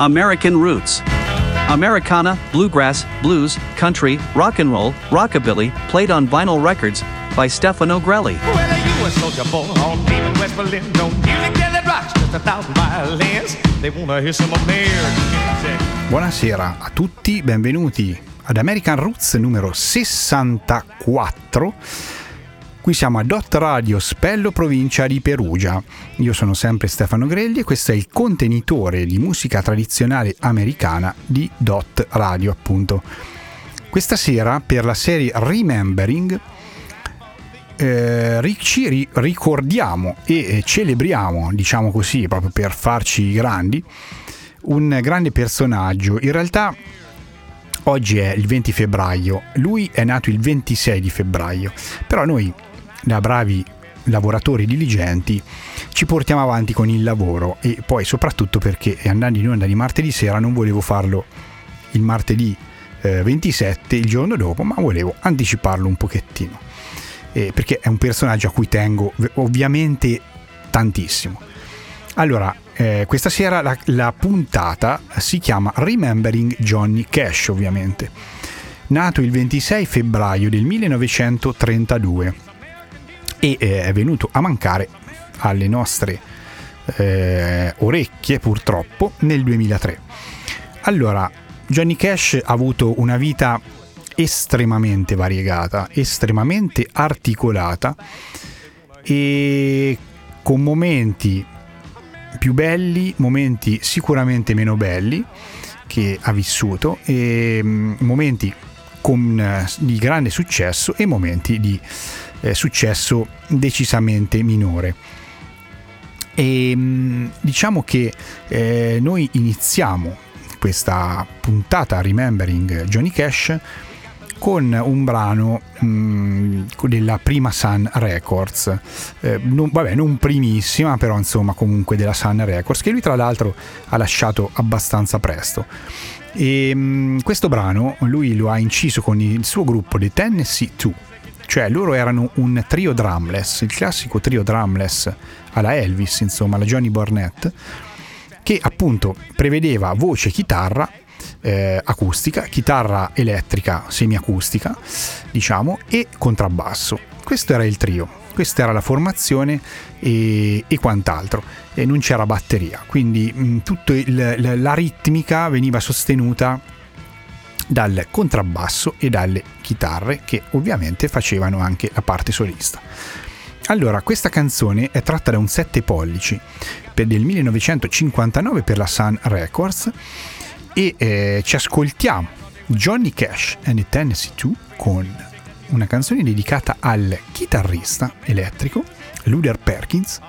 American roots. Americana, bluegrass, blues, country, rock and roll, rockabilly, played on vinyl records by Stefano Grelli. Well, you a soldier boy on deep in West Berlin. Don't music that rocks just a thousand violins. They wanna hear some American music. Buonasera a tutti, benvenuti ad American Roots numero 64. Qui siamo a Dot Radio Spello, provincia di Perugia. Io sono sempre Stefano Grelli e questo è il contenitore di musica tradizionale americana di Dot Radio, appunto. Questa sera per la serie Remembering eh, ci ri- ricordiamo e celebriamo, diciamo così, proprio per farci grandi, un grande personaggio. In realtà oggi è il 20 febbraio, lui è nato il 26 di febbraio, però noi da bravi lavoratori diligenti ci portiamo avanti con il lavoro e poi soprattutto perché andando in onda di martedì sera non volevo farlo il martedì eh, 27 il giorno dopo ma volevo anticiparlo un pochettino. Eh, perché è un personaggio a cui tengo ovviamente tantissimo. Allora eh, questa sera la, la puntata si chiama Remembering Johnny Cash ovviamente. Nato il 26 febbraio del 1932 e eh, è venuto a mancare alle nostre eh, orecchie purtroppo nel 2003. Allora, Johnny Cash ha avuto una vita estremamente variegata, estremamente articolata e con momenti più belli, momenti sicuramente meno belli che ha vissuto e mm, momenti con, eh, di grande successo e momenti di eh, successo decisamente minore. E mm, diciamo che eh, noi iniziamo questa puntata Remembering Johnny Cash con un brano mh, mm, della prima Sun Records, eh, non, vabbè non primissima però insomma comunque della Sun Records che lui tra l'altro ha lasciato abbastanza presto. E mh, mm, questo brano lui lo ha inciso con il suo gruppo The Tennessee 2 cioè loro erano un trio drumless, il classico trio drumless alla Elvis, insomma, alla Johnny Barnett, che appunto prevedeva voce chitarra eh, acustica, chitarra elettrica semiacustica, diciamo, e contrabbasso. Questo era il trio, questa era la formazione e, e quant'altro. E non c'era batteria, quindi tutta la ritmica veniva sostenuta dal contrabbasso e dalle chitarre che ovviamente facevano anche la parte solista. Allora, questa canzone è tratta da un 7 pollici del 1959 per la Sun Records e eh, ci ascoltiamo Johnny Cash and the Tennessee 2 con una canzone dedicata al chitarrista elettrico Luder Perkins,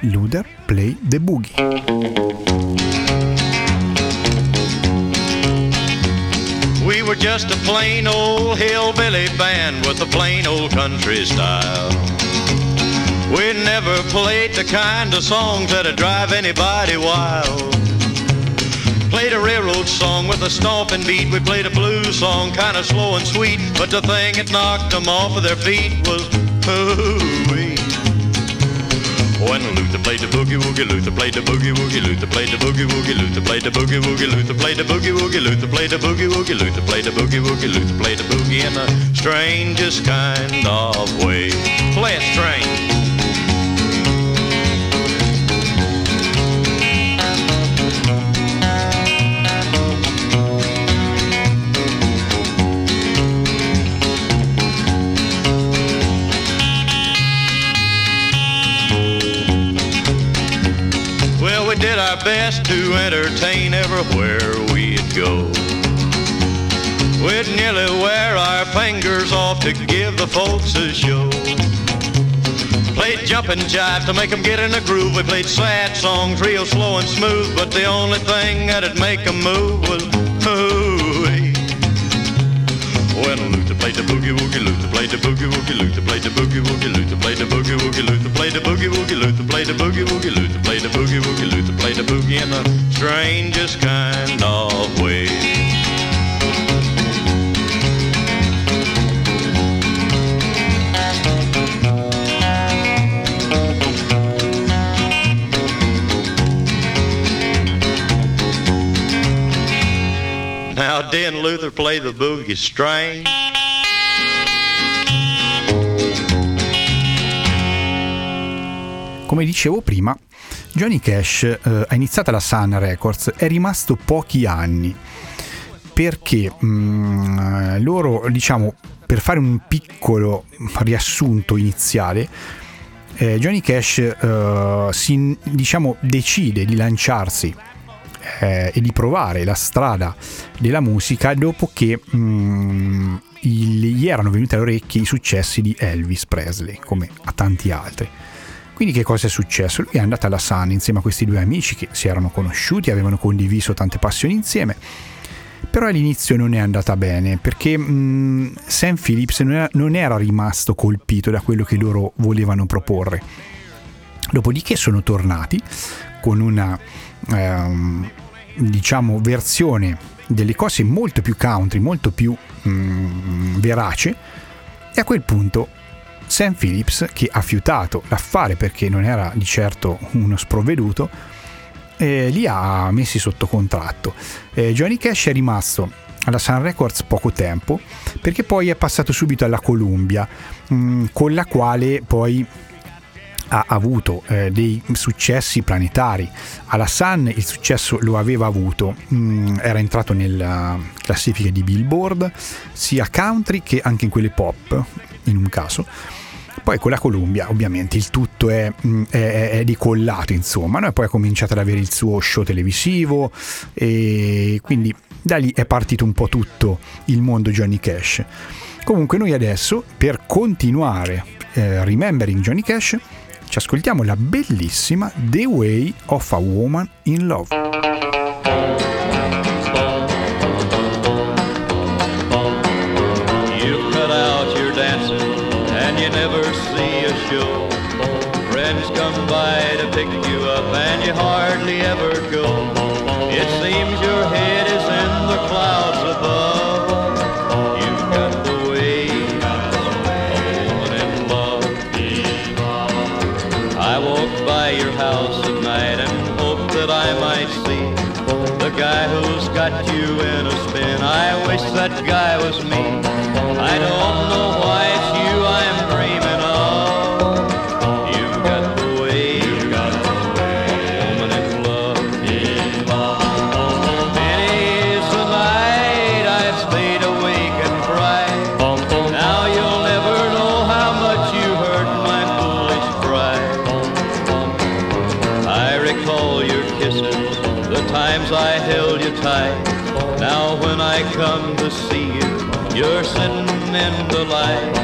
Luder Play the Boogie. We were just a plain old hillbilly band with a plain old country style. We never played the kind of songs that'd drive anybody wild. Played a railroad song with a stomping beat. We played a blues song, kind of slow and sweet. But the thing that knocked them off of their feet was hooey. When Luther played the boogie woogie, Luther played the boogie woogie, Luther played the boogie woogie, Luther played the boogie woogie, Luther played the boogie woogie, Luther played the boogie woogie, Luther played the boogie woogie, Luther played the boogie in the strangest kind of way. Play it strange. To entertain everywhere we'd go. We'd nearly wear our fingers off to give the folks a show. Played jumping jive to make 'em get in the groove. We played sad songs real slow and smooth, but the only thing that'd make 'em move was hooey. When Luther played the boogie woogie, Luther played the boogie woogie, Luther played the boogie woogie, Luther played the boogie woogie, Luther played the boogie woogie, Luther played the boogie woogie, Luther played the boogie woogie, Luther played the boogie in the strangest kind of way. Didn't Luther play the boogie string? Come dicevo prima, Johnny Cash eh, ha iniziato la Sun Records, è rimasto pochi anni perché mh, loro, diciamo, per fare un piccolo riassunto iniziale, eh, Johnny Cash eh, si, diciamo, decide di lanciarsi eh, e di provare la strada della musica dopo che mh, gli erano venuti alle orecchie i successi di Elvis Presley, come a tanti altri. Quindi che cosa è successo? Lui è andato alla Sun insieme a questi due amici che si erano conosciuti, avevano condiviso tante passioni insieme, però all'inizio non è andata bene perché mh, Sam Phillips non era, non era rimasto colpito da quello che loro volevano proporre. Dopodiché sono tornati con una ehm, diciamo versione delle cose molto più country, molto più mh, verace e a quel punto Sam Phillips, che ha fiutato l'affare perché non era di certo uno sprovveduto, eh, li ha messi sotto contratto. Eh, Johnny Cash è rimasto alla Sun Records poco tempo perché poi è passato subito alla Columbia, mh, con la quale poi ha avuto eh, dei successi planetari. Alla Sun il successo lo aveva avuto, mh, era entrato nella classifica di Billboard, sia country che anche in quelle pop, in un caso. Poi con la Columbia ovviamente il tutto è, è, è decollato insomma, no? poi ha cominciato ad avere il suo show televisivo e quindi da lì è partito un po' tutto il mondo Johnny Cash. Comunque noi adesso per continuare eh, Remembering Johnny Cash ci ascoltiamo la bellissima The Way of a Woman in Love. That guy was me. Light,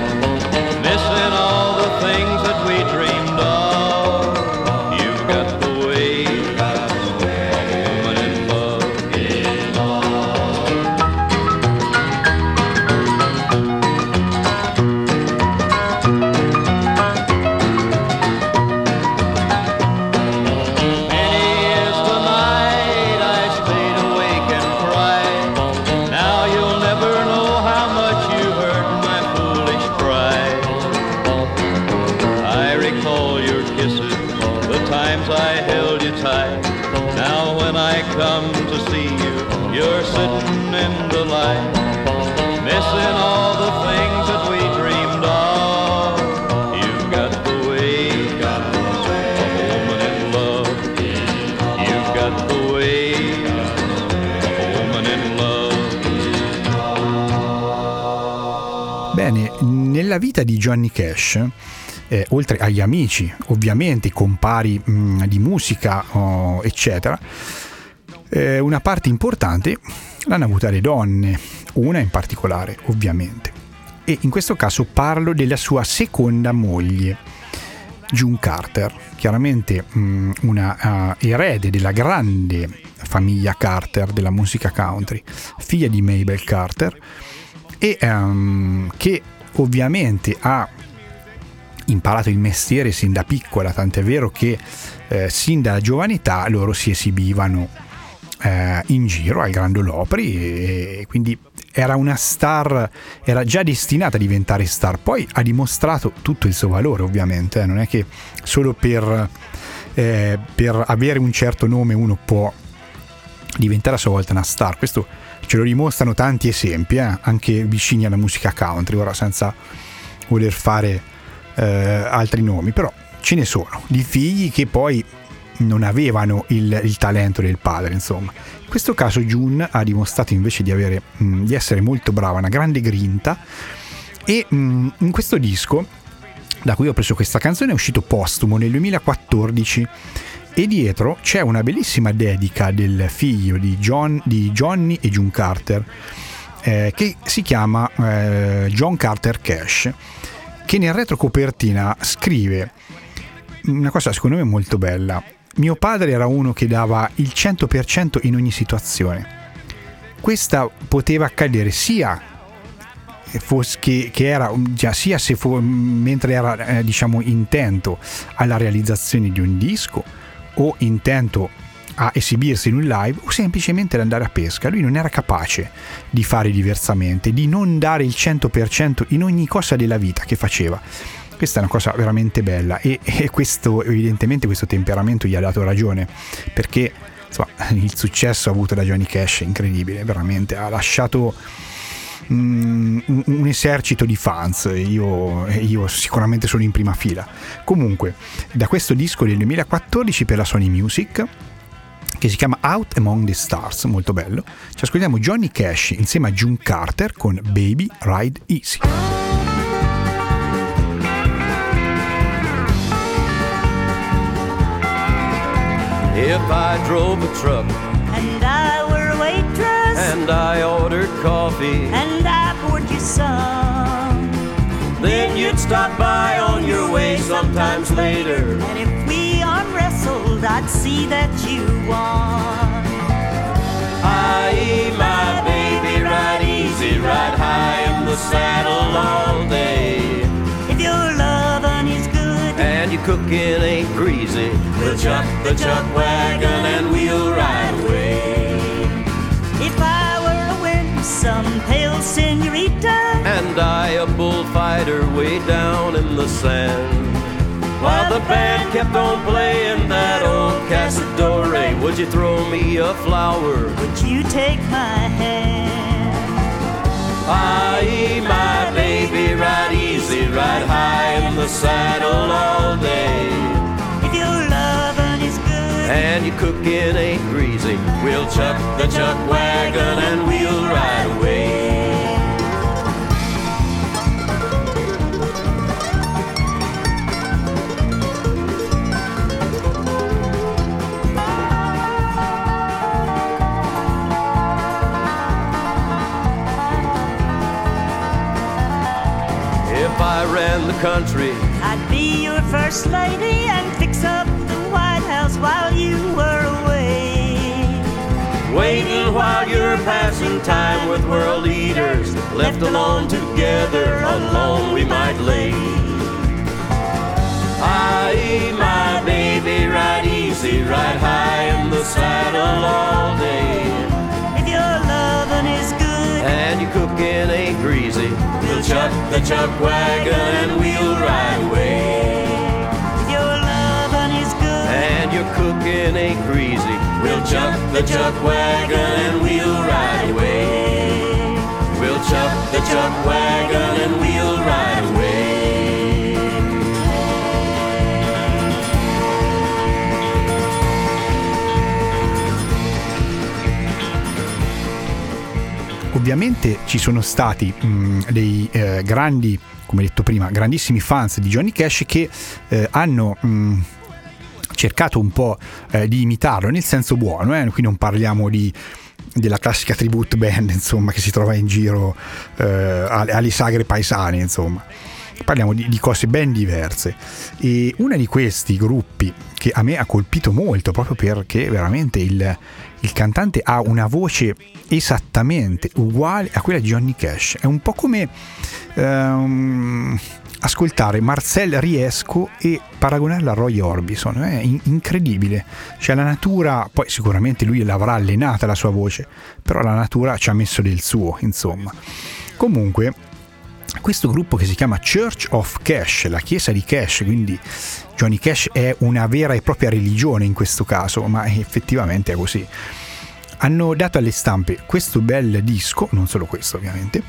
nella vita di Johnny Cash, eh, oltre agli amici, ovviamente, compari mh, di musica, oh, eccetera, eh, una parte importante l'hanno avuta le donne, una in particolare, ovviamente. E in questo caso parlo della sua seconda moglie, June Carter, chiaramente mh, una uh, erede della grande famiglia Carter della musica country, figlia di Mabel Carter, e um, che ovviamente ha imparato il mestiere sin da piccola, tant'è vero che eh, sin dalla giovane età loro si esibivano eh, in giro al Grand Ole Opry e, e quindi era una star, era già destinata a diventare star, poi ha dimostrato tutto il suo valore ovviamente, eh, non è che solo per, eh, per avere un certo nome uno può diventerà a sua volta una star. Questo ce lo dimostrano tanti esempi, eh? anche vicini alla musica country, ora senza voler fare eh, altri nomi, però ce ne sono di figli che poi non avevano il, il, talento del padre, insomma. In questo caso June ha dimostrato invece di, avere, mh, di essere molto brava, una grande grinta e mh, in questo disco, da cui ho preso questa canzone, è uscito postumo nel 2014 e dietro c'è una bellissima dedica del figlio di, John, di Johnny e June Carter eh, che si chiama eh, John Carter Cash che nel retrocopertina scrive una cosa secondo me molto bella mio padre era uno che dava il 100% in ogni situazione. Questa poteva accadere sia che, che era sia se fu, mentre era eh, diciamo intento alla realizzazione di un disco o intento a esibirsi in un live o semplicemente ad andare a pesca. Lui non era capace di fare diversamente, di non dare il 100% in ogni cosa della vita che faceva questa è una cosa veramente bella e, e questo evidentemente questo temperamento gli ha dato ragione perché insomma, il successo avuto da Johnny Cash è incredibile, veramente ha lasciato un, un, esercito di fans, io, io, sicuramente sono in prima fila. Comunque, da questo disco del 2014 per la Sony Music, che si chiama Out Among the Stars, molto bello, ci ascoltiamo Johnny Cash insieme a June Carter con Baby Ride Easy. If I drove a truck and I ordered coffee and I poured you some, then you'd stop by on your way sometimes later. And if we arm wrestled, I'd see that you won. I, my baby, ride easy, ride high in the saddle all day If your lovin' is good and your cooking ain't greasy, we'll chuck the chuck wagon and we'll ride away. Winsome pale senorita, and I a bullfighter way down in the sand. While the band kept on playing that old Casadore, would you throw me a flower? Would you take my hand? I, my baby, ride easy, ride high in the saddle all day. And your cooking ain't greasy, we'll chuck the chuck wagon and we'll ride away. If I ran the country. I'd be your first lady and fix up while you were away. Waiting while you're passing time with world eaters, left alone together, alone we might lay. I, my baby, ride easy, ride high in the saddle all day. If your loving is good and your cooking ain't greasy we'll chuck the chuck wagon and we'll ride away. The chuck wagon and we'll ride away. We'll chuck the chuck wagon and we'll ride away. ovviamente ci sono stati mh, mm, dei eh, grandi, come detto prima, grandissimi fans di Johnny Cash che eh, hanno... Mh, mm, cercato un po' eh, di imitarlo nel senso buono, eh? qui non parliamo di, della classica tribute band insomma che si trova in giro eh, alle sagre paesane insomma parliamo di, di, cose ben diverse e uno di questi gruppi che a me ha colpito molto proprio perché veramente il, il cantante ha una voce esattamente uguale a quella di Johnny Cash. È un po' come um, ascoltare Marcel Riesco e paragonarla a Roy Orbison. È in- incredibile. Cioè la natura, poi sicuramente lui l'avrà allenata la sua voce, però la natura ci ha messo del suo, insomma. Comunque, questo gruppo che si chiama Church of Cash, la chiesa di Cash, quindi Johnny Cash è una vera e propria religione in questo caso, ma effettivamente è così hanno dato alle stampe questo bel disco, non solo questo ovviamente,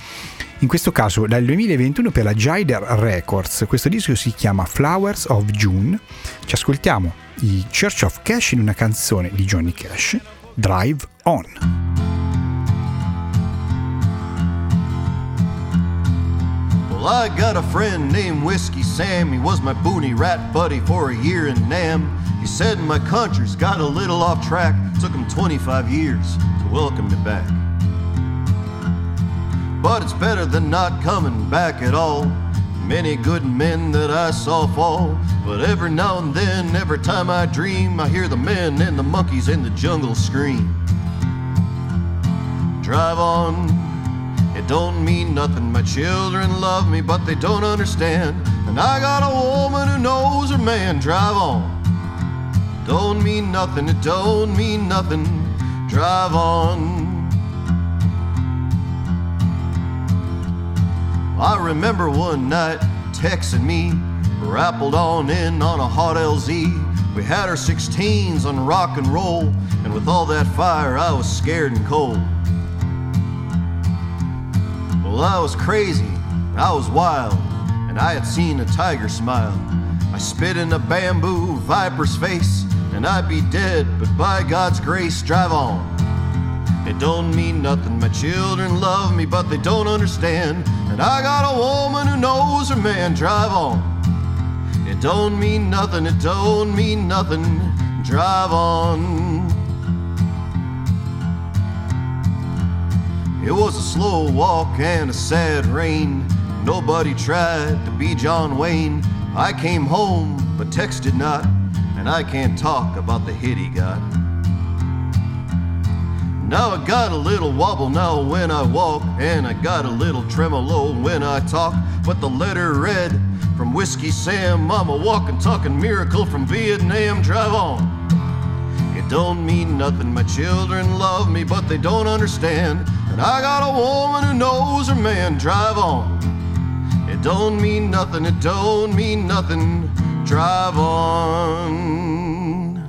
in questo caso dal 2021 per la Jider Records. Questo disco si chiama Flowers of June. Ci ascoltiamo i Church of Cash in una canzone di Johnny Cash, Drive On. Well, I got a friend named Whiskey Sam. He was my boonie rat buddy for a year in Nam. He said my country's got a little off track. Took him 25 years to welcome me back. But it's better than not coming back at all. Many good men that I saw fall. But every now and then, every time I dream, I hear the men and the monkeys in the jungle scream. Drive on, it don't mean nothing. My children love me, but they don't understand. And I got a woman who knows her man. Drive on. Don't mean nothing. It don't mean nothing. Drive on. I remember one night texting me, rappled on in on a hot LZ. We had our 16s on rock and roll, and with all that fire, I was scared and cold. Well, I was crazy, I was wild, and I had seen a tiger smile. I spit in a bamboo viper's face, and I'd be dead, but by God's grace, drive on. It don't mean nothing, my children love me, but they don't understand. And I got a woman who knows her man, drive on. It don't mean nothing, it don't mean nothing, drive on. It was a slow walk and a sad rain. Nobody tried to be John Wayne. I came home, but texted not, and I can't talk about the hit he got. Now I got a little wobble now when I walk, and I got a little tremolo when I talk. But the letter read from Whiskey Sam, I'm a walking, talking miracle from Vietnam. Drive on. It don't mean nothing. My children love me, but they don't understand. And I got a woman who knows her man. Drive on. It don't mean nothing. It don't mean nothing. Drive on.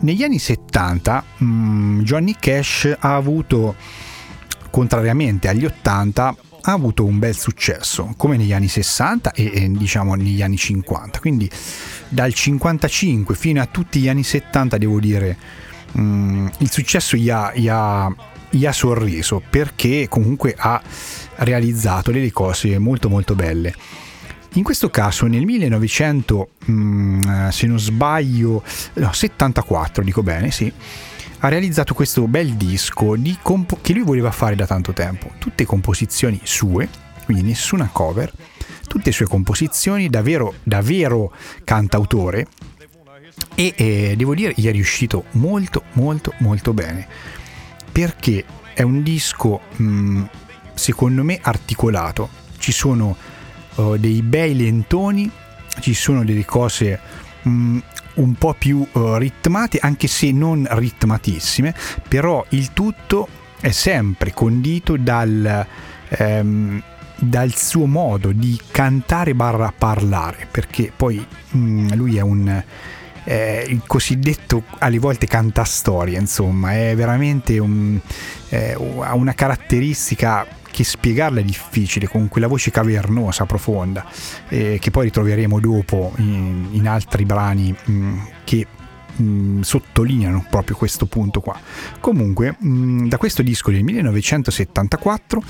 Negli anni 70 mm, Johnny Cash ha avuto, contrariamente agli 80, ha avuto un bel successo, come negli anni 60 e, e, diciamo negli anni 50. Quindi dal 55 fino a tutti gli anni 70 devo dire mm, il successo gli ha, gli ha gli ha sorriso perché comunque ha realizzato delle cose molto molto belle. In questo caso nel 1900, mm, se non sbaglio, no, 74 dico bene, sì, ha realizzato questo bel disco compo- che lui voleva fare da tanto tempo. Tutte composizioni sue, quindi nessuna cover, tutte sue composizioni, davvero, davvero cantautore. E eh, devo dire gli è riuscito molto molto molto bene. Perché è un disco mh, secondo me articolato. Ci sono uh, dei bei lentoni ci sono delle cose mh, un po' più uh, ritmate anche se non ritmatissime però il tutto è sempre condito dal, ehm, dal suo modo di cantare barra parlare perché poi mh, lui è un eh, il cosiddetto alle volte cantastoria, insomma, è veramente un, eh, una caratteristica che spiegarla è difficile con quella voce cavernosa, profonda, eh, che poi ritroveremo dopo in, in altri brani mh, che mh, sottolineano proprio questo punto qua. Comunque, mh, da questo disco del 1974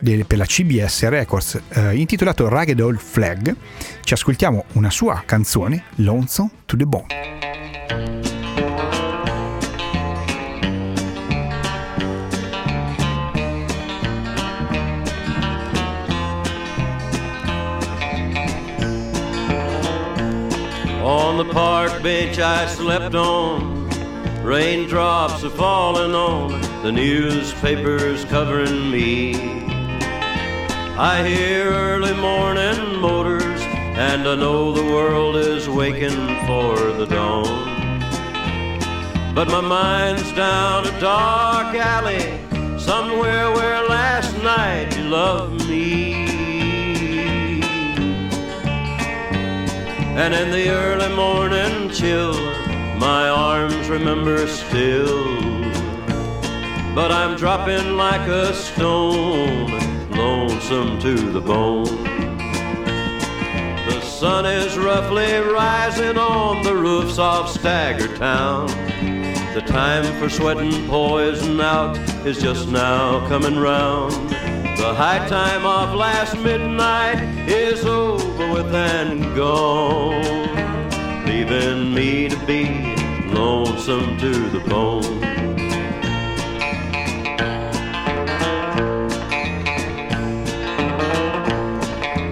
del, per la CBS Records eh, intitolato Ragged Old Flag, ci ascoltiamo una sua canzone, Lonesome to the Bone. The park bench I slept on, raindrops are falling on the newspapers covering me. I hear early morning motors, and I know the world is waking for the dawn. But my mind's down a dark alley, somewhere where last night you loved me. And in the early morning chill, my arms remember still but I'm dropping like a stone, lonesome to the bone. The sun is roughly rising on the roofs of Stagger Town. The time for sweating poison out is just now coming round. The high time of last midnight is over with and gone, leaving me to be lonesome to the bone.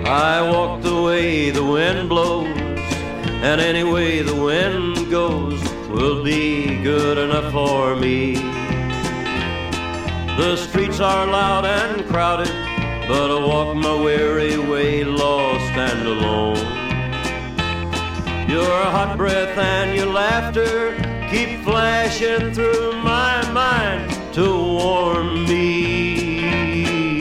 I walk the way the wind blows, and any way the wind goes will be good enough for me. The streets are loud and crowded, but I walk my weary way lost and alone. Your hot breath and your laughter keep flashing through my mind to warm me.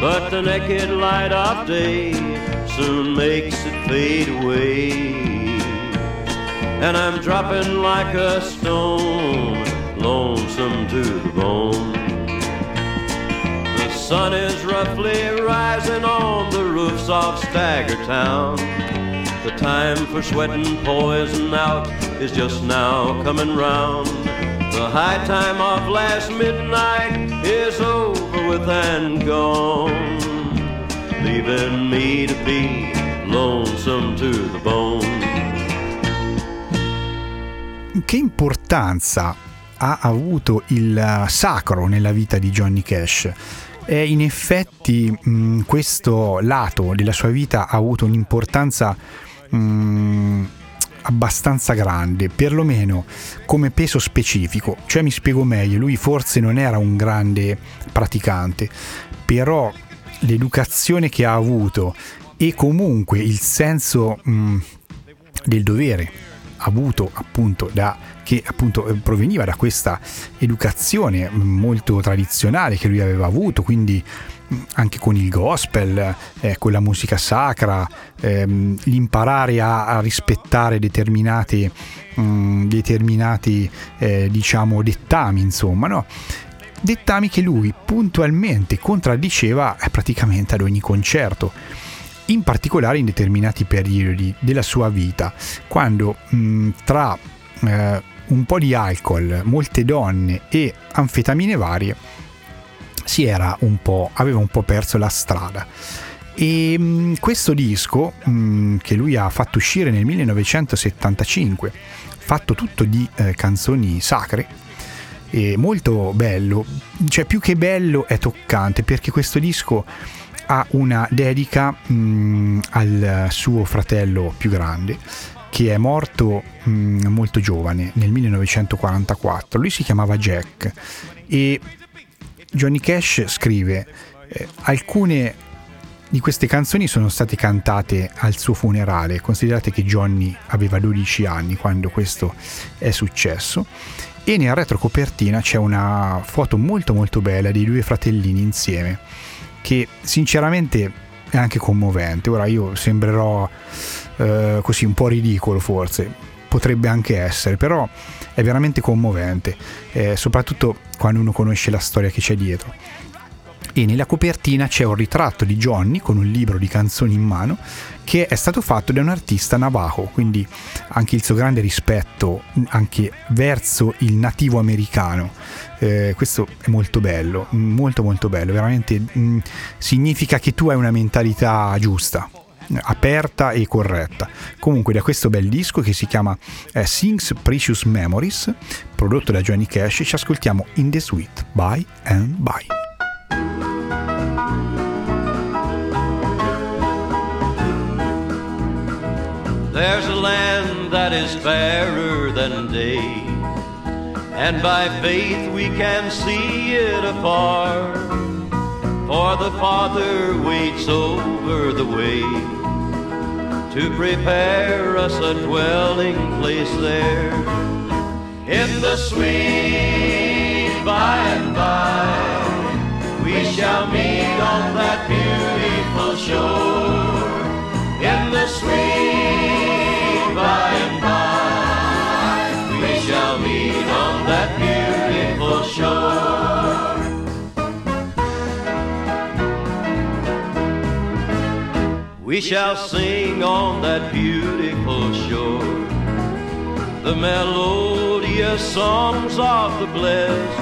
But the naked light of day soon makes it fade away. And I'm dropping like a stone, to the bone. The sun is roughly rising on the roofs of Stagger Town. The time for sweating poison out is just now coming round. The high time of last midnight is over with and gone, leaving me to be lonesome to the bone. Che importanza ha avuto il sacro nella vita di Johnny Cash? E in effetti mh, questo lato della sua vita ha avuto un'importanza mh, abbastanza grande, perlomeno come peso specifico. Cioè mi spiego meglio, lui forse non era un grande praticante, però l'educazione che ha avuto e comunque il senso mh, del dovere avuto appunto da che appunto eh, proveniva da questa educazione molto tradizionale che lui aveva avuto, quindi anche con il gospel, eh, con la musica sacra, ehm, l'imparare a, a rispettare determinati, mh, determinati eh, diciamo dettami, insomma, no? dettami che lui puntualmente contraddiceva eh, praticamente ad ogni concerto in particolare in determinati periodi della sua vita, quando mh, tra eh, un po' di alcol, molte donne e anfetamine varie, si era un po', aveva un po' perso la strada. E mh, questo disco, mh, che lui ha fatto uscire nel 1975, fatto tutto di eh, canzoni sacre, è molto bello, cioè più che bello è toccante perché questo disco ha una dedica mh, al suo fratello più grande che è morto mh, molto giovane nel 1944 lui si chiamava Jack e Johnny Cash scrive eh, alcune di queste canzoni sono state cantate al suo funerale. Considerate che Johnny aveva 12 anni quando questo è successo. E nella retrocopertina c'è una foto molto molto bella di due fratellini insieme che sinceramente è anche commovente. Ora io sembrerò eh, così un po' ridicolo forse, potrebbe anche essere, però è veramente commovente, eh, soprattutto quando uno conosce la storia che c'è dietro. E nella copertina c'è un ritratto di Johnny con un libro di canzoni in mano che è stato fatto da un artista navajo, quindi anche il suo grande rispetto anche verso il nativo americano. Eh, questo è molto bello, molto molto bello, veramente mh, significa che tu hai una mentalità giusta, aperta e corretta. Comunque da questo bel disco che si chiama eh, Sings Precious Memories, prodotto da Johnny Cash, ci ascoltiamo In the Sweet, Bye and Bye. There's a land that is fairer than day, and by faith we can see it afar. For the Father waits over the way to prepare us a dwelling place there. In the sweet by and by, we shall meet on that beautiful shore. In the sweet shore. We shall sing on that beautiful shore the melodious songs of the blessed,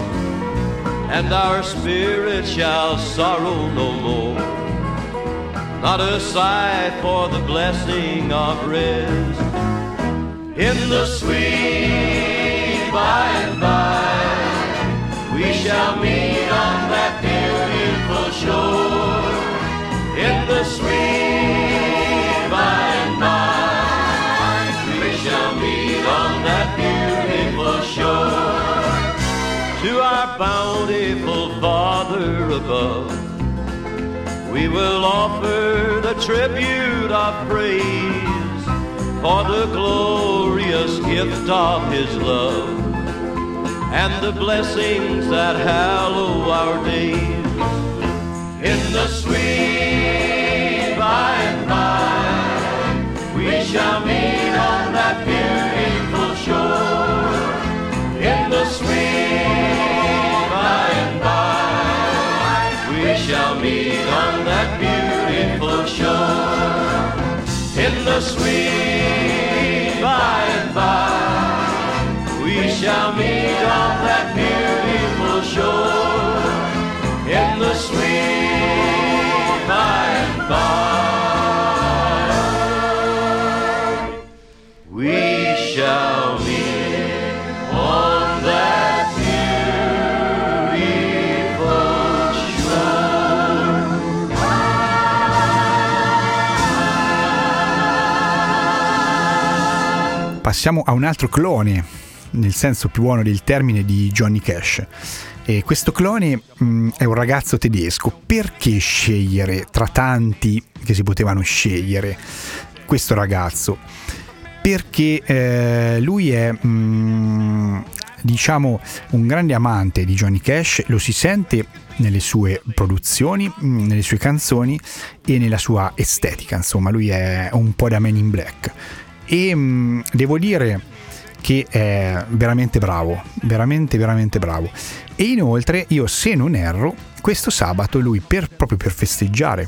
and our spirit shall sorrow no more. Not a sigh for the blessing of rest in the sweet by and by. We shall meet on that beautiful shore in the sweet by and by. We shall meet on that beautiful shore to our bountiful Father above. We will offer the tribute of praise for the glorious gift of His love and the blessings that hallow our days in the sweet by and by. We shall meet on that beautiful shore in the sweet by and by. We shall meet on that beautiful shore in the sweet shall meet on that beautiful shore in the sweet by and by. We shall on that. Passiamo a un altro clone, nel senso più buono del termine, di Johnny Cash. E questo clone mh, è un ragazzo tedesco. Perché scegliere tra tanti che si potevano scegliere questo ragazzo? Perché eh, lui è, mh, diciamo, un grande amante di Johnny Cash, lo si sente nelle sue produzioni, mh, nelle sue canzoni e nella sua estetica. Insomma, lui è un po' da Man in Black. E mh, devo dire che è veramente bravo, veramente veramente bravo. E inoltre io se non erro, questo sabato lui per, proprio per festeggiare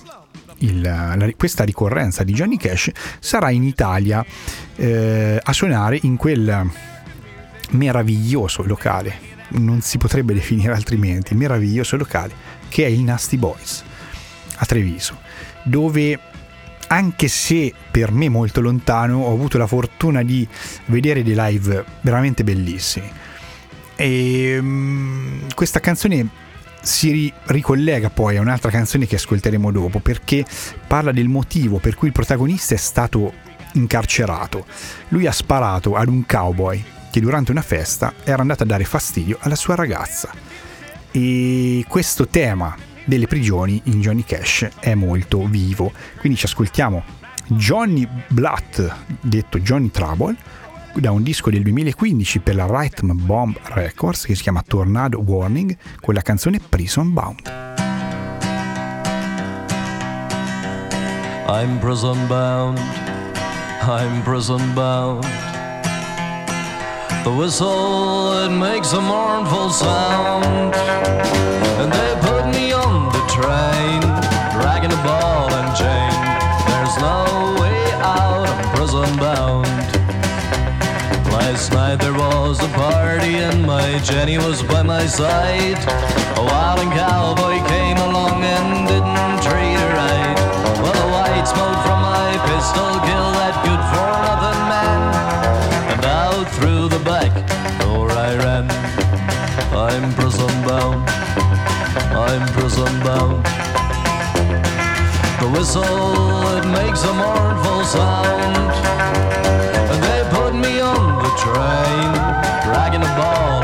il- la- questa ricorrenza di Johnny Cash sarà in Italia eh, a suonare in quel meraviglioso locale, non si potrebbe definire altrimenti, meraviglioso locale, che è il Nasty Boys a Treviso, dove anche se per me molto lontano ho avuto la fortuna di vedere dei live veramente bellissimi. E mm, questa canzone si ri- ricollega poi a un'altra canzone che ascolteremo dopo perché parla del motivo per cui il protagonista è stato incarcerato. Lui ha sparato ad un cowboy che durante una festa era andato a dare fastidio alla sua ragazza. E questo tema delle prigioni in Johnny Cash è molto vivo. Quindi ci ascoltiamo Johnny Blatt, detto Johnny Trouble, da un disco del 2015 per la Rhythm Bomb Records che si chiama Tornado Warning con la canzone Prison Bound. I'm prison bound, I'm prison bound. The whistle, it makes a mournful sound. And they put me train, dragging a ball and chain. There's no way out, I'm prison bound. Last night there was a party and my Jenny was by my side. A I'm. The whistle, it makes a mournful sound. They put me on the train, dragging a ball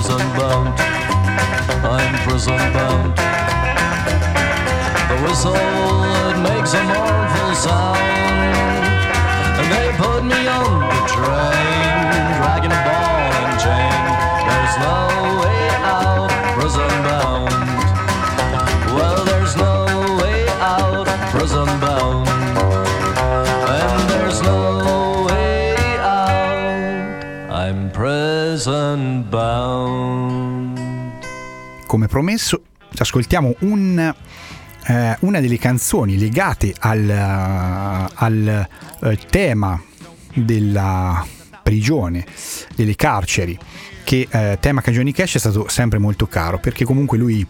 prison bound. I'm prison bound. The whistle come promesso, ci ascoltiamo un, eh, una delle canzoni legate al, eh, al, eh, tema della prigione, delle carceri, che eh, tema che Johnny Cash è stato sempre molto caro, perché comunque lui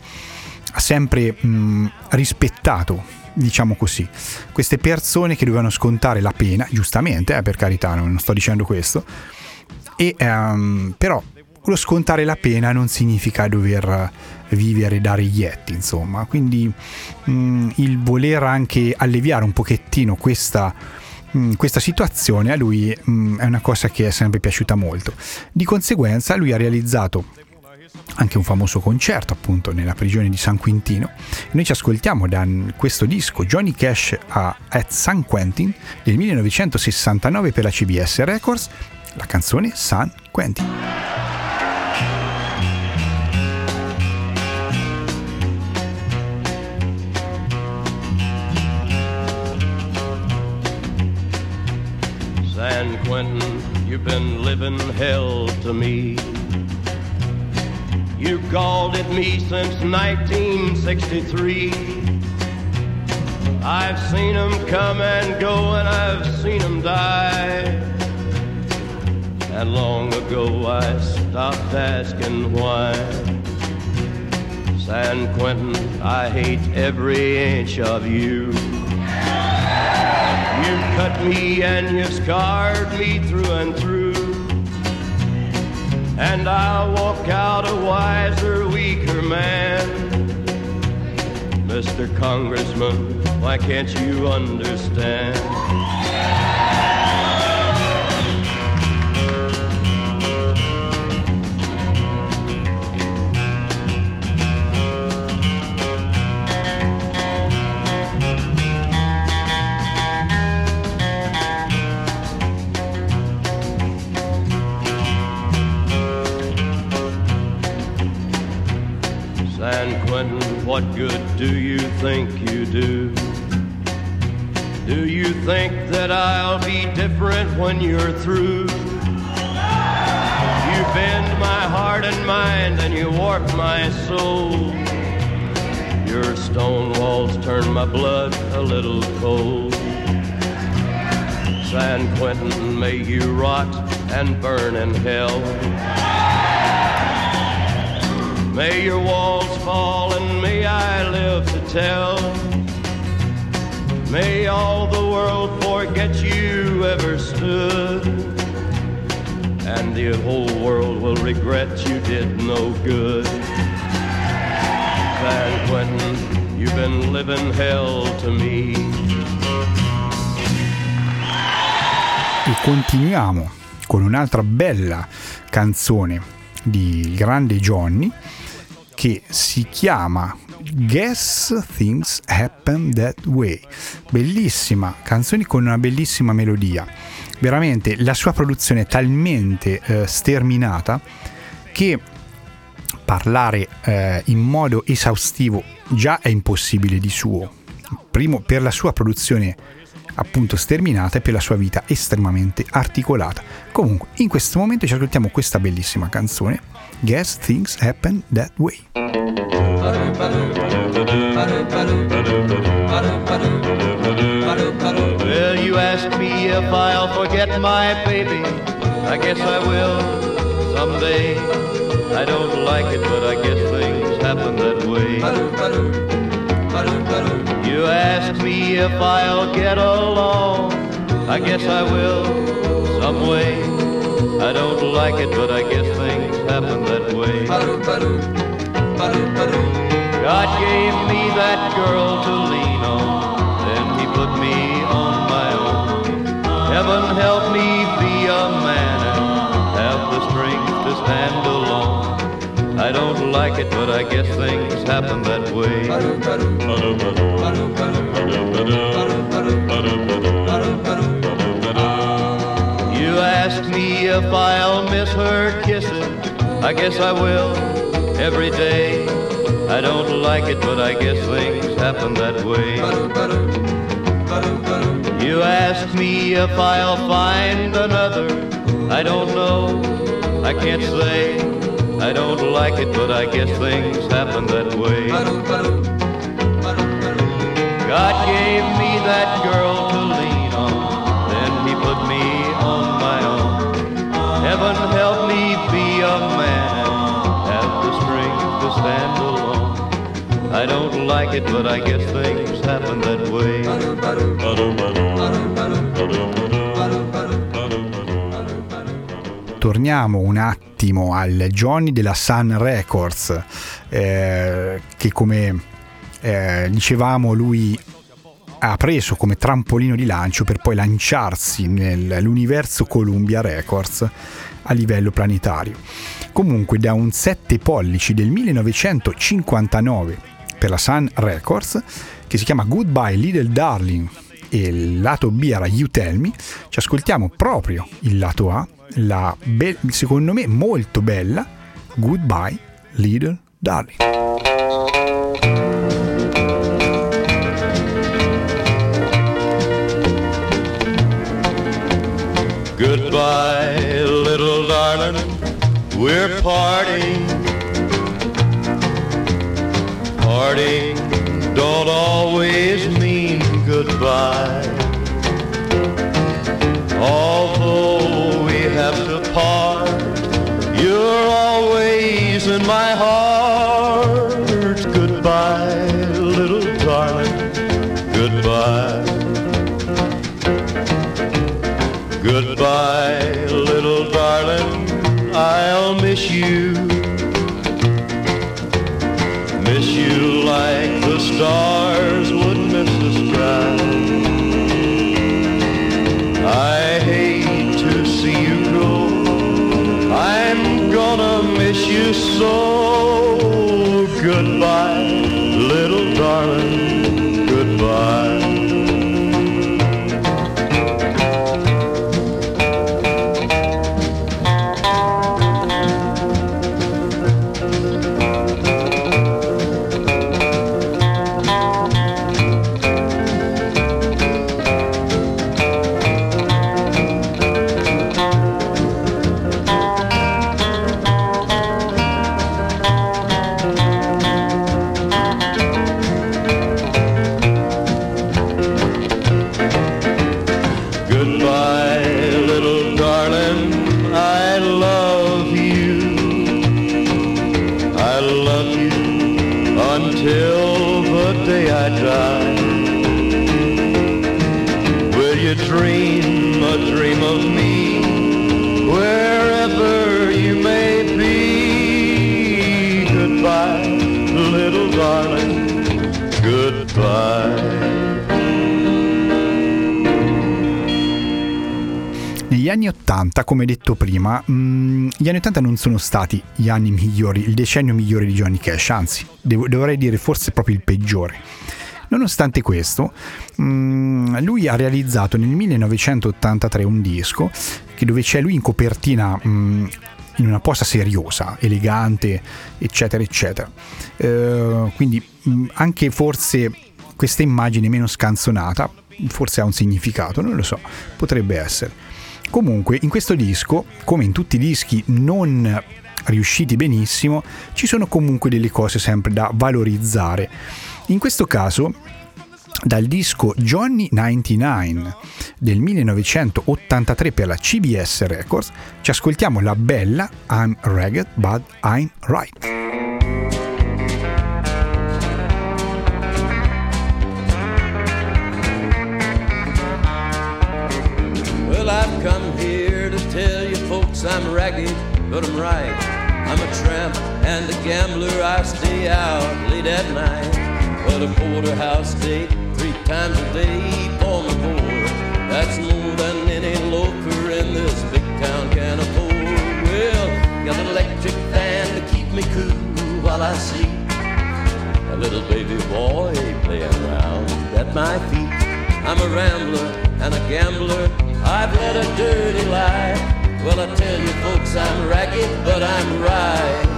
ha sempre mh, rispettato, diciamo così, queste persone che dovevano scontare la pena, giustamente, eh, per carità, non sto dicendo questo, e, ehm, però lo scontare la pena non significa dover vivere da reietti, insomma. Quindi mh, il voler anche alleviare un pochettino questa, mh, questa situazione a lui mh, è una cosa che è sempre piaciuta molto. Di conseguenza lui ha realizzato anche un famoso concerto appunto nella prigione di San Quintino. Noi ci ascoltiamo da questo disco Johnny Cash a, at San Quentin del 1969 per la CBS Records, la canzone San Quentin. San Quentin, you've been living hell to me. You called it me since 1963. I've seen 'em come and go, and I've seen 'em die. And long ago I stopped asking why. San Quentin, I hate every inch of you. You've cut me and you've scarred me through and through. And I'll walk out a wiser, weaker man. Mr. Congressman, why can't you understand? What good do you think you do? Do you think that I'll be different when you're through? You bend my heart and mind and you warp my soul. Your stone walls turn my blood a little cold. San Quentin, may you rot and burn in hell. May your walls fall I live to tell. May all the world forget you ever stood. And the whole world will regret you did no good. San Quentin, you've been living hell to me. E continuiamo con un'altra bella canzone di grande Johnny che si chiama Guess Things Happen That Way. Bellissima canzone con una bellissima melodia. Veramente la sua produzione è talmente eh, sterminata che parlare eh, in modo esaustivo già è impossibile di suo. Primo per la sua produzione appunto sterminata e per la sua vita estremamente articolata. Comunque, in questo momento ci ascoltiamo questa bellissima canzone, Guess Things Happen That Way. Well, you ask me if I'll forget my baby. I guess I will someday. I don't like it, but I guess things happen that way. You ask me if I'll get along. I guess I will some way. I don't like it, but I guess things happen that way. God gave me that girl to lean on, then He put me on my own. Heaven help me be a man and have the strength to stand alone. I don't like it, but I guess things happen that way. You ask me if I'll miss her kissing. I guess I will every day. I don't like it, but I guess things happen that way. You ask me if I'll find another. I don't know. I can't say. I don't like it, but I guess things happen that way. God gave me that girl like it, but I guess things happen that way. Torniamo un attimo al Johnny della Sun Records, eh, che come eh, dicevamo lui ha preso come trampolino di lancio per poi lanciarsi nell'universo Columbia Records a livello planetario. Comunque da un 7 pollici del 1959 per la Sun Records che si chiama Goodbye Little Darling e il lato B era You Tell Me, ci ascoltiamo proprio il lato A, la be- secondo me molto bella Goodbye Little Darling. Goodbye, little darling, we're parting. Parting don't always mean goodbye. Although we have to part, you're always in my heart. Goodbye, little darling, goodbye. Goodbye, little darling, I'll miss you. Stars would miss the sky. I hate to see you go. I'm gonna miss you so. 80, come detto prima, mh, gli anni 80 non sono stati gli anni migliori, il decennio migliore di Johnny Cash, anzi, devo- dovrei dire forse proprio il peggiore. Nonostante questo, mh, lui ha realizzato nel 1983 un disco dove c'è lui in copertina mh, in una posa seriosa, elegante, eccetera, eccetera. Eh, quindi anche forse questa immagine meno scanzonata, forse ha un significato, non lo so, potrebbe essere. Comunque, in questo disco, come in tutti i dischi non riusciti benissimo, ci sono comunque delle cose sempre da valorizzare. In questo caso, dal disco Johnny 99 del 1983 per la CBS Records, ci ascoltiamo la bella I'm Ragged But I'm Right. Folks but I'm right. I'm a tramp and a gambler. I stay out late at night. But a porterhouse date three times a day for my board. That's more than any loafer in this big town can afford. Well, got a little electric fan to keep me cool while I sleep. a little baby boy playing around at my feet. I'm a rambler and a gambler. I've led a dirty life. Well, I tell you, folks, I'm ragged, but I'm right.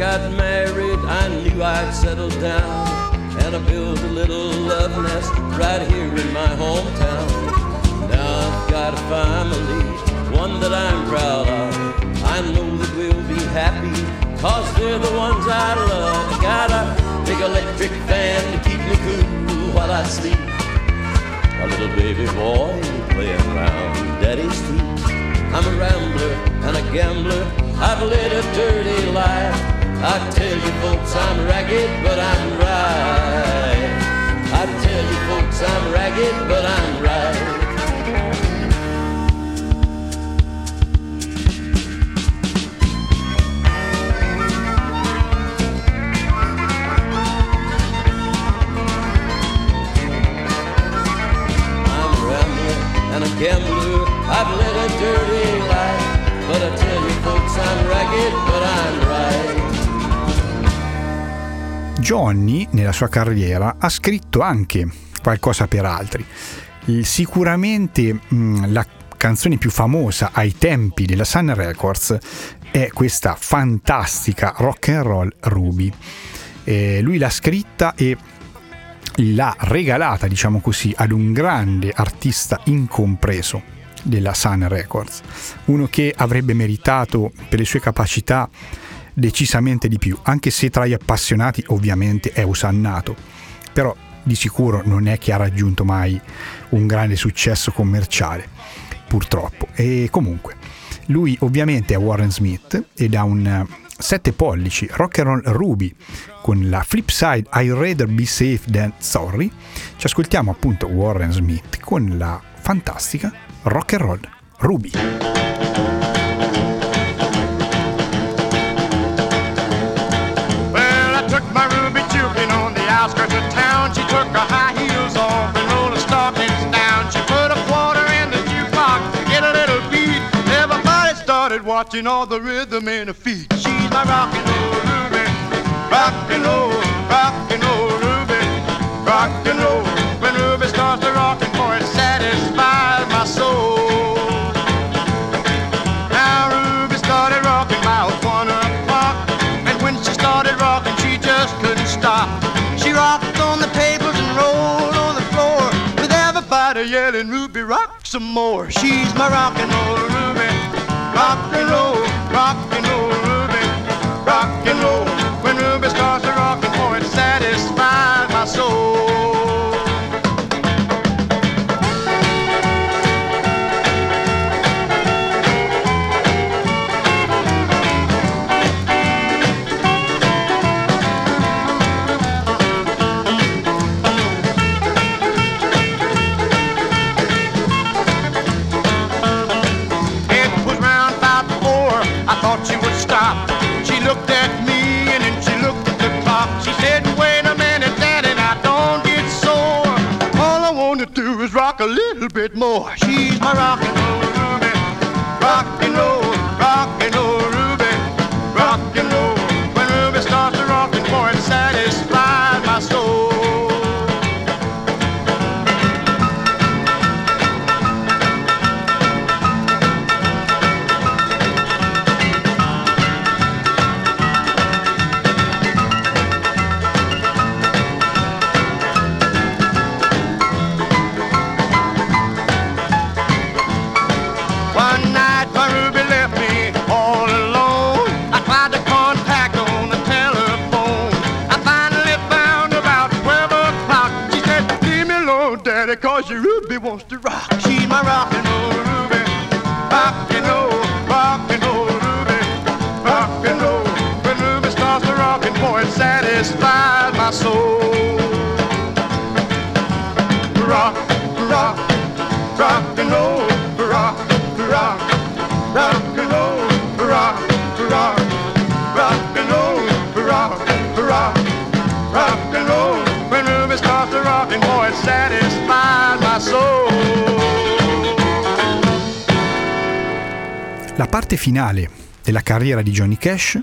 Got married, I knew I'd settle down and I built a little love nest right here in my hometown. Now I've got a family, one that I'm proud of. I know that we'll be happy, cause they're the ones I love. I got a big electric fan to keep me cool while I sleep. A little baby boy playing around daddy's feet. I'm a rambler and a gambler. I've led a dirty life. I tell you folks I'm ragged, but I'm right. I tell you folks I'm ragged, but I'm right. I'm a rambler and a gambler. I've led a dirty life. But I tell you folks I'm ragged, but I'm right. Johnny, nella sua carriera, ha scritto anche qualcosa per altri. Sicuramente mh, la canzone più famosa ai tempi della Sun Records è questa fantastica rock and roll Ruby. Eh, lui l'ha scritta e l'ha regalata, diciamo così, ad un grande artista incompreso della Sun Records, uno che avrebbe meritato per le sue capacità decisamente di più, anche se tra gli appassionati ovviamente è usannato, però di sicuro non è che ha raggiunto mai un grande successo commerciale, purtroppo. E comunque, lui ovviamente è Warren Smith ed ha un 7 pollici Rock and Roll Ruby con la flip side I'd rather be safe than sorry. Ci ascoltiamo appunto Warren Smith con la fantastica Rock and Roll Ruby. Watching all the rhythm in her feet. She's my rock and roll ruby, rock and roll, oh, rock and oh, roll ruby, rock and oh. roll. When Ruby starts to rockin', boy, it satisfies my soul. Now Ruby started rocking about one o'clock, and when she started rocking, she just couldn't stop. She rocked on the tables and rolled on the floor, with everybody yelling, "Ruby, rock some more!" She's my rock and roll Ruby, rock and roll, rock and roll rock a little bit more. She's my rock and roll. Rock and roll, soul. Rock, rock, rock and roll. La parte finale della carriera di Johnny Cash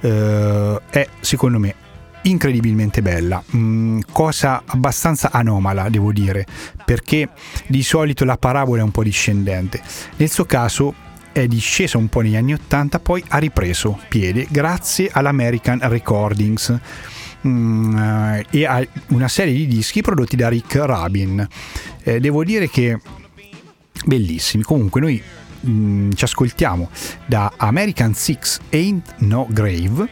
eh, è secondo me incredibilmente bella, Mm, cosa abbastanza anomala devo dire, perché di solito la parabola è un po' discendente. Nel suo caso è discesa un po' negli anni 80, poi ha ripreso piede grazie all'American Recordings mm, eh, e a una serie di dischi prodotti da Rick Rabin. Eh, devo dire che bellissimi. Comunque noi mm, ci ascoltiamo da American Six Ain't No Grave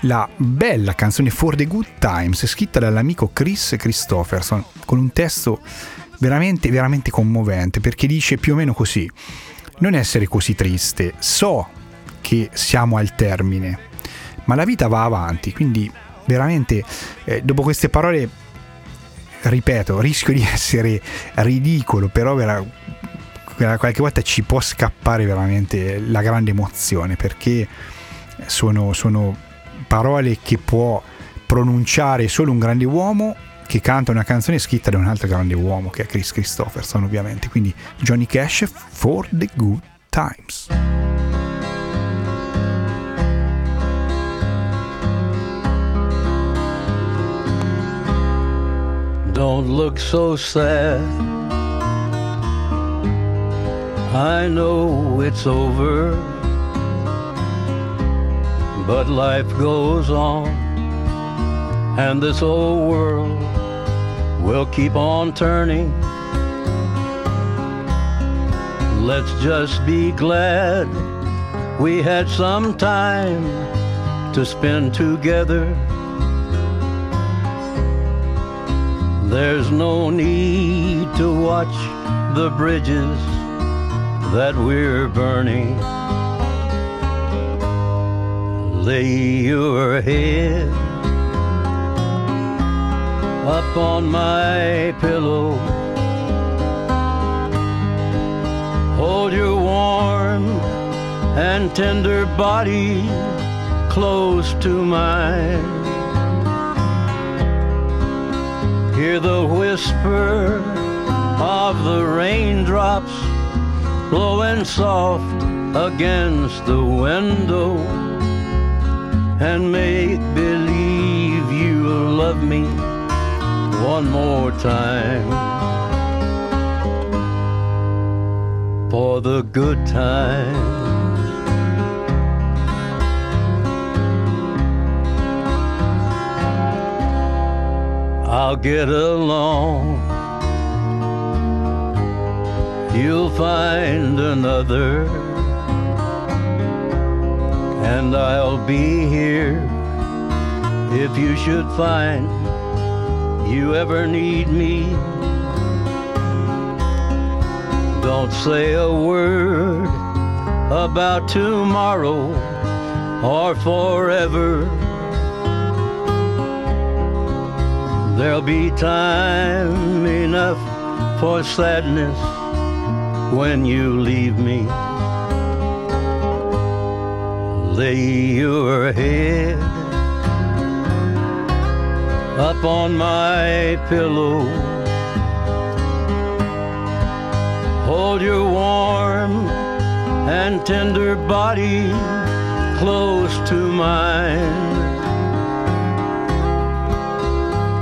la bella canzone For the Good Times scritta dall'amico Chris Christopherson con un testo veramente veramente commovente perché dice più o meno così non essere così triste so che siamo al termine ma la vita va avanti quindi veramente eh, dopo queste parole ripeto rischio di essere ridicolo però qualche volta ci può scappare veramente la grande emozione perché sono, sono parole che può pronunciare solo un grande uomo che canta una canzone scritta da un altro grande uomo che è Chris Christopherson ovviamente quindi Johnny Cash for the good times Don't look so sad. I know it's over, but life goes on, and this old world will keep on turning. Let's just be glad we had some time to spend together. There's no need to watch the bridges that we're burning. Lay your head up on my pillow. Hold your warm and tender body close to mine. Hear the whisper of the raindrops blowing soft against the window and make believe you love me one more time for the good times. I'll get along. You'll find another, and I'll be here if you should find you ever need me. Don't say a word about tomorrow or forever. There'll be time enough for sadness when you leave me. Lay your head up on my pillow. Hold your warm and tender body close to mine.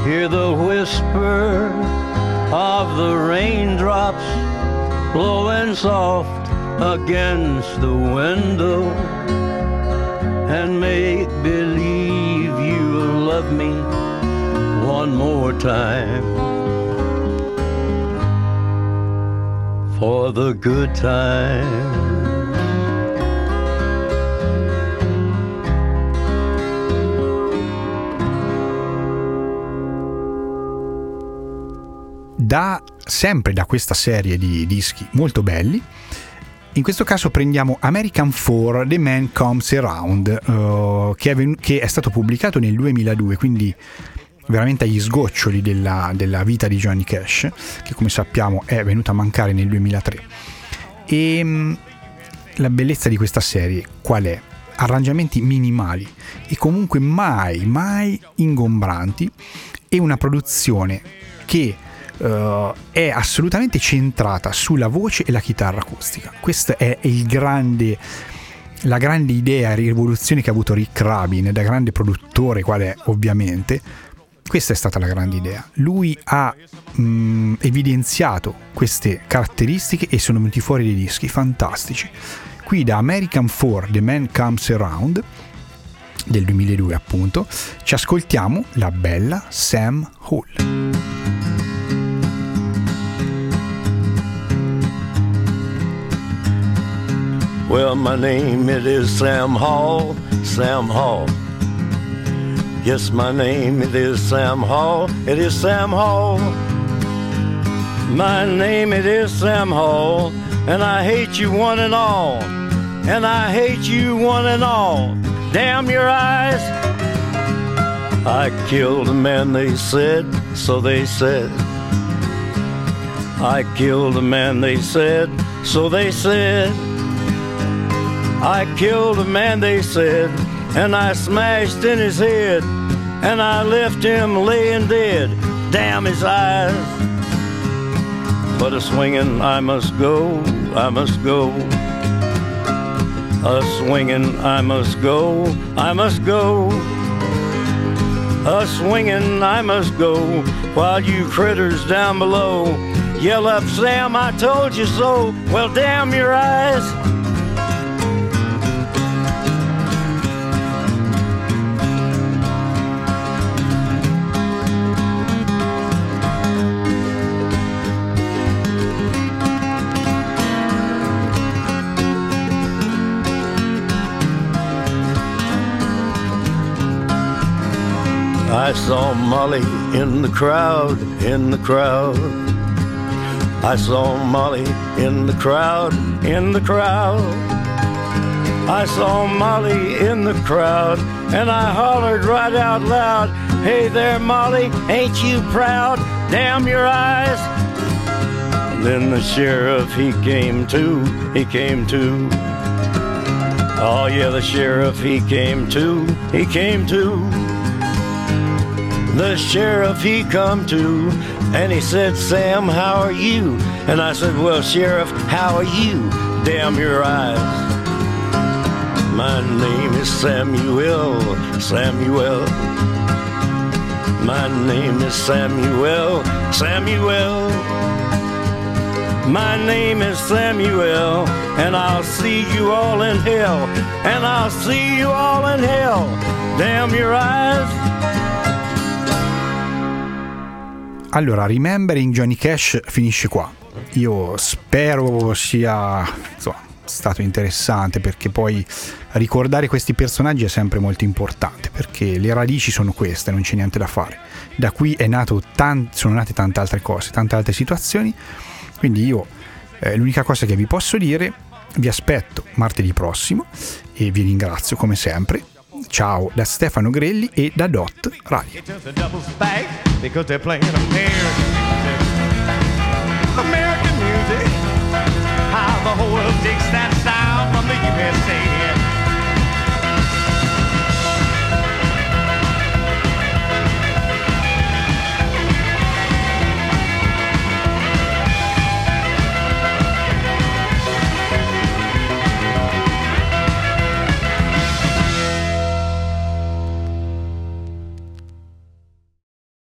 Hear the whisper of the raindrops blowing soft against the window and make believe you love me one more time for the good time. da sempre da questa serie di dischi molto belli In questo caso prendiamo American 4 The Man Comes Around, eh, che, è venu- che è stato pubblicato nel 2002, quindi veramente agli sgoccioli della, della vita di Johnny Cash, che come sappiamo è venuta a mancare nel 2003. E mh, la bellezza di questa serie qual è? Arrangiamenti minimali e comunque mai, mai ingombranti e una produzione che eh, è assolutamente centrata sulla voce e la chitarra acustica. Questa è grande la grande idea e rivoluzione che ha avuto Rick Rabin da grande produttore quale è ovviamente questa è stata la grande idea. Lui ha mh, evidenziato queste caratteristiche e sono venuti fuori dei dischi fantastici. Qui da American 4 The Man Comes Around del 2002 appunto ci ascoltiamo la bella Sam Hall. Well, my name it is Sam Hall, Sam Hall. Yes, my name it is Sam Hall, it is Sam Hall. My name it is Sam Hall, and I hate you one and all, and I hate you one and all. Damn your eyes. I killed a man, they said, so they said. I killed a man, they said, so they said. I killed a man, they said, and I smashed in his head, and I left him laying dead. Damn his eyes. But a swinging, I must go, I must go. A swinging, I must go, I must go. A swinging, I must go, while you critters down below yell up, Sam, I told you so. Well, damn your eyes. I saw Molly in the crowd, in the crowd. I saw Molly in the crowd, in the crowd. I saw Molly in the crowd, and I hollered right out loud, Hey there, Molly, ain't you proud? Damn your eyes. And then the sheriff, he came to, he came to. Oh, yeah, the sheriff, he came to, he came to. The sheriff he come to and he said, Sam, how are you? And I said, Well, Sheriff, how are you? Damn your eyes. My name is Samuel, Samuel. My name is Samuel, Samuel. My name is Samuel, and I'll see you all in hell, and I'll see you all in hell. Damn your eyes. Allora, Remembering Johnny Cash finisce qua. Io spero sia insomma, stato interessante perché poi ricordare questi personaggi è sempre molto importante perché le radici sono queste, non c'è niente da fare. Da qui tan- sono nate tante altre cose, tante altre situazioni. Quindi io eh, l'unica cosa che vi posso dire, vi aspetto martedì prossimo e vi ringrazio come sempre. Ciao da Stefano Grelli e da Dot Radio. American music. How the whole world takes that sound from the USA.